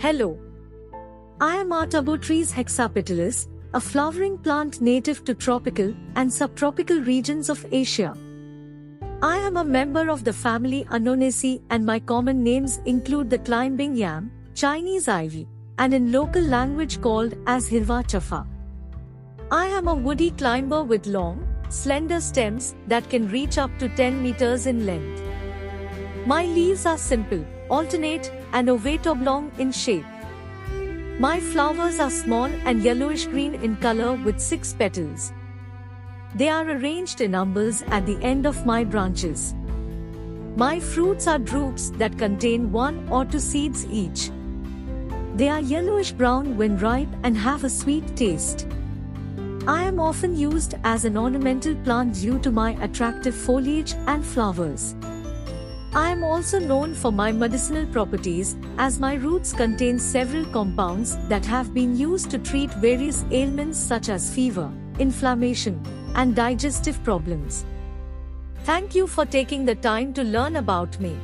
Hello. I am Artabotrys hexapetalus, a flowering plant native to tropical and subtropical regions of Asia. I am a member of the family Annonaceae and my common names include the climbing yam, Chinese ivy, and in local language called as Hirva chafa. I am a woody climber with long, slender stems that can reach up to 10 meters in length. My leaves are simple, alternate, and ovate oblong in shape. My flowers are small and yellowish green in color with six petals. They are arranged in umbels at the end of my branches. My fruits are drupes that contain one or two seeds each. They are yellowish brown when ripe and have a sweet taste. I am often used as an ornamental plant due to my attractive foliage and flowers. I am also known for my medicinal properties, as my roots contain several compounds that have been used to treat various ailments such as fever, inflammation, and digestive problems. Thank you for taking the time to learn about me.